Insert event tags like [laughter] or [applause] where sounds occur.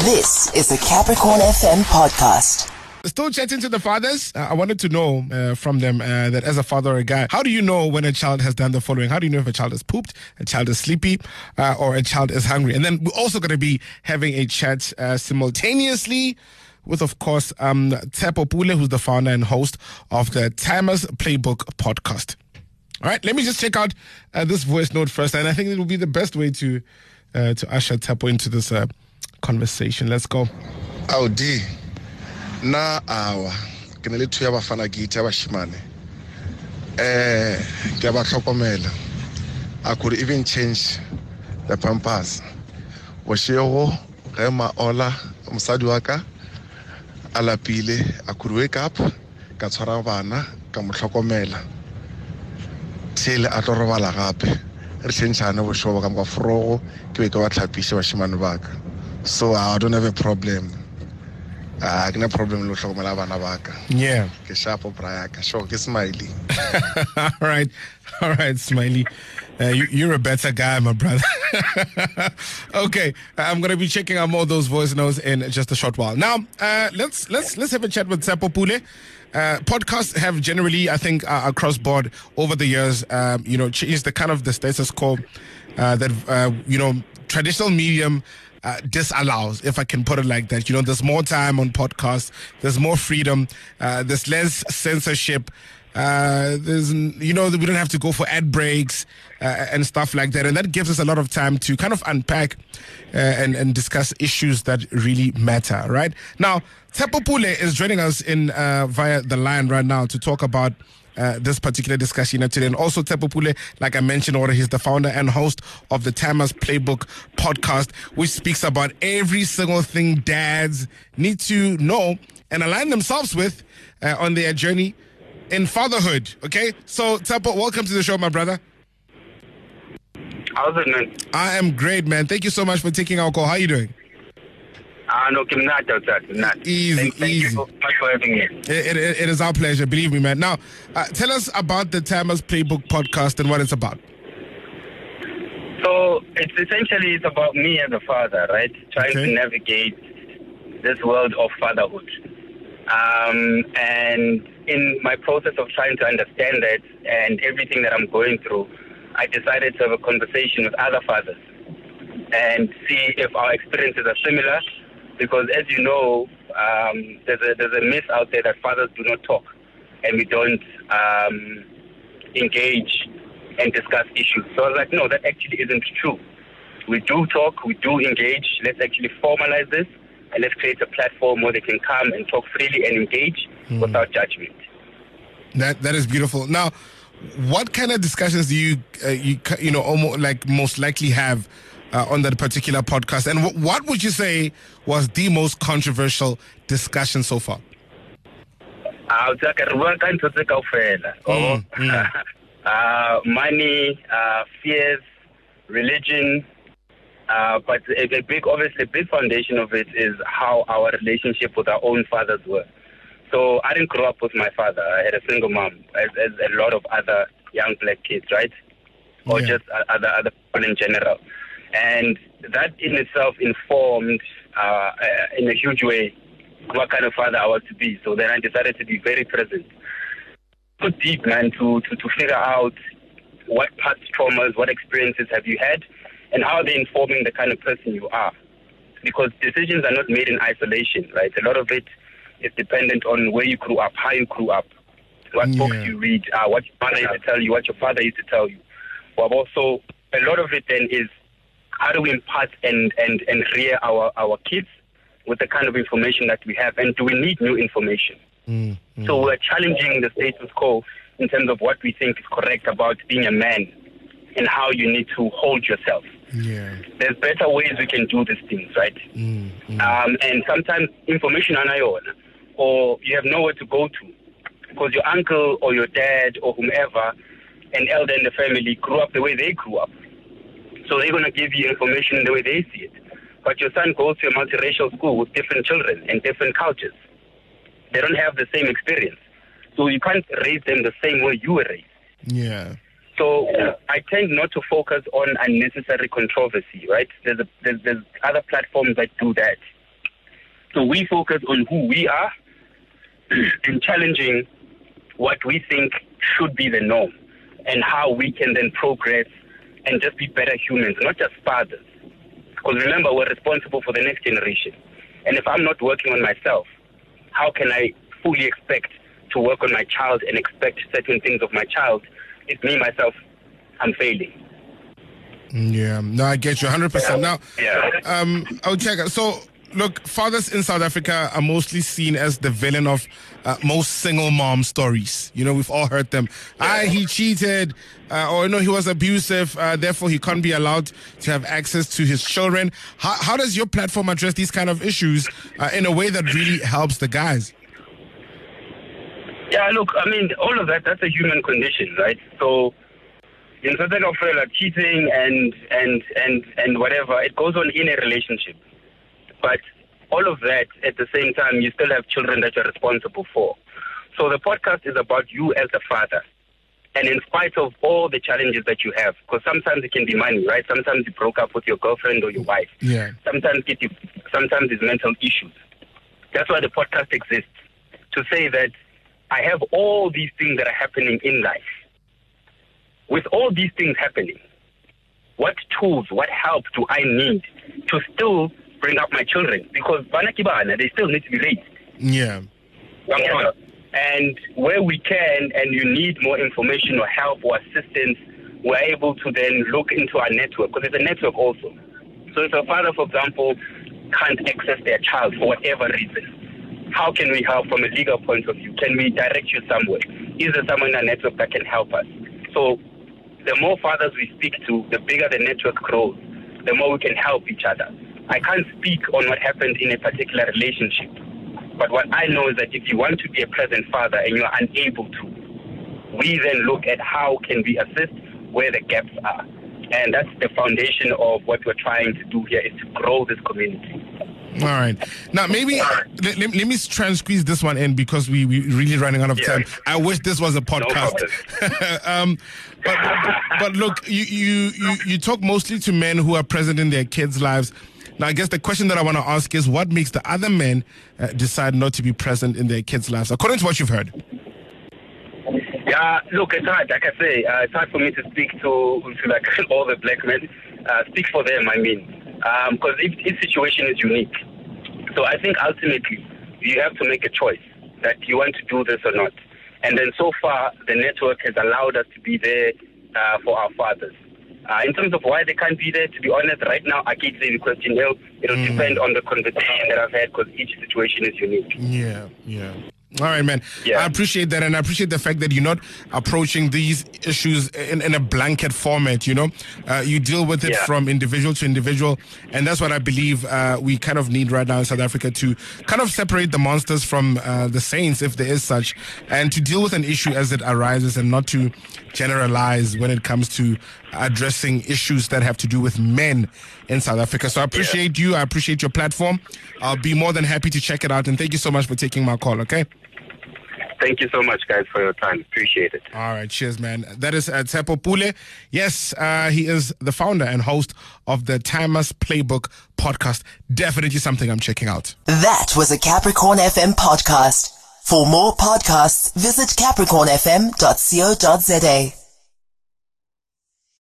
This is the Capricorn FM podcast. Still chatting to the fathers. Uh, I wanted to know uh, from them uh, that as a father or a guy, how do you know when a child has done the following? How do you know if a child is pooped, a child is sleepy, uh, or a child is hungry? And then we're also going to be having a chat uh, simultaneously with, of course, um, Tshepo Pule, who's the founder and host of the Timers Playbook podcast. All right, let me just check out uh, this voice note first, and I think it will be the best way to to usher Tshepo into this conversation. Let's go. Audi. na awa ke ne le thu ya bafana ke itse bashimane eh ke ba tlhokomela i could even change the pampers bošego ge maola mosadi wa ka a lapile i could wake up ka tshwara bana ka mo tlhokomela tshele a tlo robala gape re tlhentšhane bošobo ka moka forogo ke be ke ba tlhapiše bašimane ba ka so i don't have a problem Ah, ke na problem le tlhokomela bana ba ka Yeah. ke shapo bra ya ka sure ke smiley [laughs] all right, all right, Smiley. Uh, you, you're a better guy, my brother. [laughs] okay, I'm gonna be checking out more of those voice notes in just a short while. Now, uh, let's let's let's have a chat with Tshepo Pule. Uh, podcasts have generally, I think, uh, across board over the years, um, you know, changed the kind of the status quo uh, that uh, you know traditional medium uh, disallows, if I can put it like that. You know, there's more time on podcasts, there's more freedom, uh, there's less censorship. Uh, there's, you know, we don't have to go for ad breaks uh, and stuff like that, and that gives us a lot of time to kind of unpack uh, and and discuss issues that really matter. Right now, Tshepo Pule is joining us in uh, via the line right now to talk about uh, this particular discussion today. And also, Tshepo Pule, like I mentioned already, he's the founder and host of the Timers Playbook podcast, which speaks about every single thing dads need to know and align themselves with uh, on their journey in fatherhood. Okay, so Tshepo, welcome to the show, my brother. How's it, man? I am great, man. Thank you so much for taking our call. How are you doing? Ah, no, I'm not not. Easy, thank, thank easy. you so much for having me. It, it, it is our pleasure, believe me, man. Now, uh, tell us about the Timers Playbook podcast and what it's about. So it's essentially it's about me as a father, right? Trying Okay. to navigate this world of fatherhood. Um, and in my process of trying to understand that and everything that I'm going through, I decided to have a conversation with other fathers and see if our experiences are similar. Because as you know, um, there's, a, there's a myth out there that fathers do not talk and we don't um, engage and discuss issues. So I was like, no, that actually isn't true. We do talk, we do engage. Let's actually formalize this and let's create a platform where they can come and talk freely and engage without judgment. That that is beautiful. Now, what kind of discussions do you uh, you you know almost like most likely have uh, on that particular podcast? And wh- what would you say was the most controversial discussion so far? Ah, o tsaya ka re bua ka ntho tse kaofela. Mm, mm. Uh, [laughs] money, uh, fears, religion, uh, but a, a big, obviously, a big foundation of it is how our relationship with our own fathers were. So I didn't grow up with my father. I had a single mom, as, as a lot of other young black kids, right? Or Yeah. just other other people in general. And that in itself informed, uh, uh, in a huge way, what kind of father I was to be. So then I decided to be very present. So deep, man, to, to, to figure out what past traumas, what experiences have you had, and how are they informing the kind of person you are. Because decisions are not made in isolation, right? A lot of it is dependent on where you grew up, how you grew up, what books you read, uh, what your mother used to tell you, what your father used to tell you. But also, a lot of it then is how do we impart and, and, and rear our, our kids with the kind of information that we have, and do we need new information? Mm, mm. So we're challenging the status quo in terms of what we think is correct about being a man and how you need to hold yourself. Yeah. There's better ways we can do these things, right? Mm, mm. Um, and sometimes information on your own, or you have nowhere to go to because your uncle or your dad or whomever, an elder in the family, grew up the way they grew up. So they're going to give you information the way they see it. But your son goes to a multiracial school with different children and different cultures. They don't have the same experience. So you can't raise them the same way you were raised. Yeah. So I tend not to focus on unnecessary controversy, right? There's, a, there's, there's other platforms that do that. So we focus on who we are [clears throat] and challenging what we think should be the norm and how we can then progress and just be better humans, not just fathers. Because remember, we're responsible for the next generation. And if I'm not working on myself, how can I fully expect to work on my child and expect certain things of my child if me, myself, I'm failing? Yeah, no, I get you 100%. Now, Yeah. um, I'll check. So, look, fathers in South Africa are mostly seen as the villain of uh, most single mom stories. You know, we've all heard them. Ah, he cheated, uh, or no, he was abusive. Uh, therefore, he can't be allowed to have access to his children. How, how does your platform address these kind of issues uh, in a way that really helps the guys? Yeah, look, I mean, all of that, that's a human condition, right? So, in certain of like cheating and, and, and, and whatever, it goes on in a relationship. But all of that, at the same time, you still have children that you're responsible for. So the podcast is about you as a father. And in spite of all the challenges that you have, because sometimes it can be money, right? Sometimes you broke up with your girlfriend or your wife. Yeah. Sometimes you, sometimes it's mental issues. That's why the podcast exists to say that I have all these things that are happening in life. With all these things happening, what tools, what help do I need to still bring up my children? Because bana kibana, they still need to be raised. Yeah. And where we can and you need more information or help or assistance, we're able to then look into our network because it's a network also. So if a father, for example, can't access their child for whatever reason, how can we help from a legal point of view? Can we direct you somewhere? Is there someone in our network that can help us? So the more fathers we speak to, the bigger the network grows, the more we can help each other. I can't speak on what happened in a particular relationship. But what I know is that if you want to be a present father and you're unable to, we then look at how can we assist where the gaps are. And that's the foundation of what we're trying to do here is to grow this community. All right. Now, maybe let, let, let me try and squeeze this one in because we we really running out of Yeah. time. I wish this was a podcast. [laughs] um, but but look, you, you you you talk mostly to men who are present in their kids' lives. Now, I guess the question that I want to ask is, what makes the other men uh, decide not to be present in their kids' lives, according to what you've heard? Yeah, look, it's hard. Like I say, uh, it's hard for me to speak to, to like [laughs] all the black men. Uh, speak for them, I mean, because each, each situation is unique. So I think ultimately you have to make a choice that you want to do this or not. And then so far, the network has allowed us to be there uh, for our fathers. Uh, in terms of why they can't be there, to be honest, right now I keep saying the question. It'll, it'll depend on the conversation that I've had because each situation is unique. Yeah, yeah. All right, man. Yeah. I appreciate that, and I appreciate the fact that you're not approaching these issues in, in a blanket format. You know, uh, you deal with it Yeah. from individual to individual, and that's what I believe uh, we kind of need right now in South Africa to kind of separate the monsters from uh, the saints, if there is such, and to deal with an issue as it arises, and not to generalize when it comes to addressing issues that have to do with men in South Africa. So I appreciate you. I appreciate your platform. I'll be more than happy to check it out, and thank you so much for taking my call. Okay. Thank you so much, guys, for your time. Appreciate it. All right, cheers, man. That is uh, Tshepo Pule. Yes, uh, he is the founder and host of the Timers Playbook podcast. Definitely something I'm checking out. That was a Capricorn FM podcast. For more podcasts, visit capricornfm.co.za.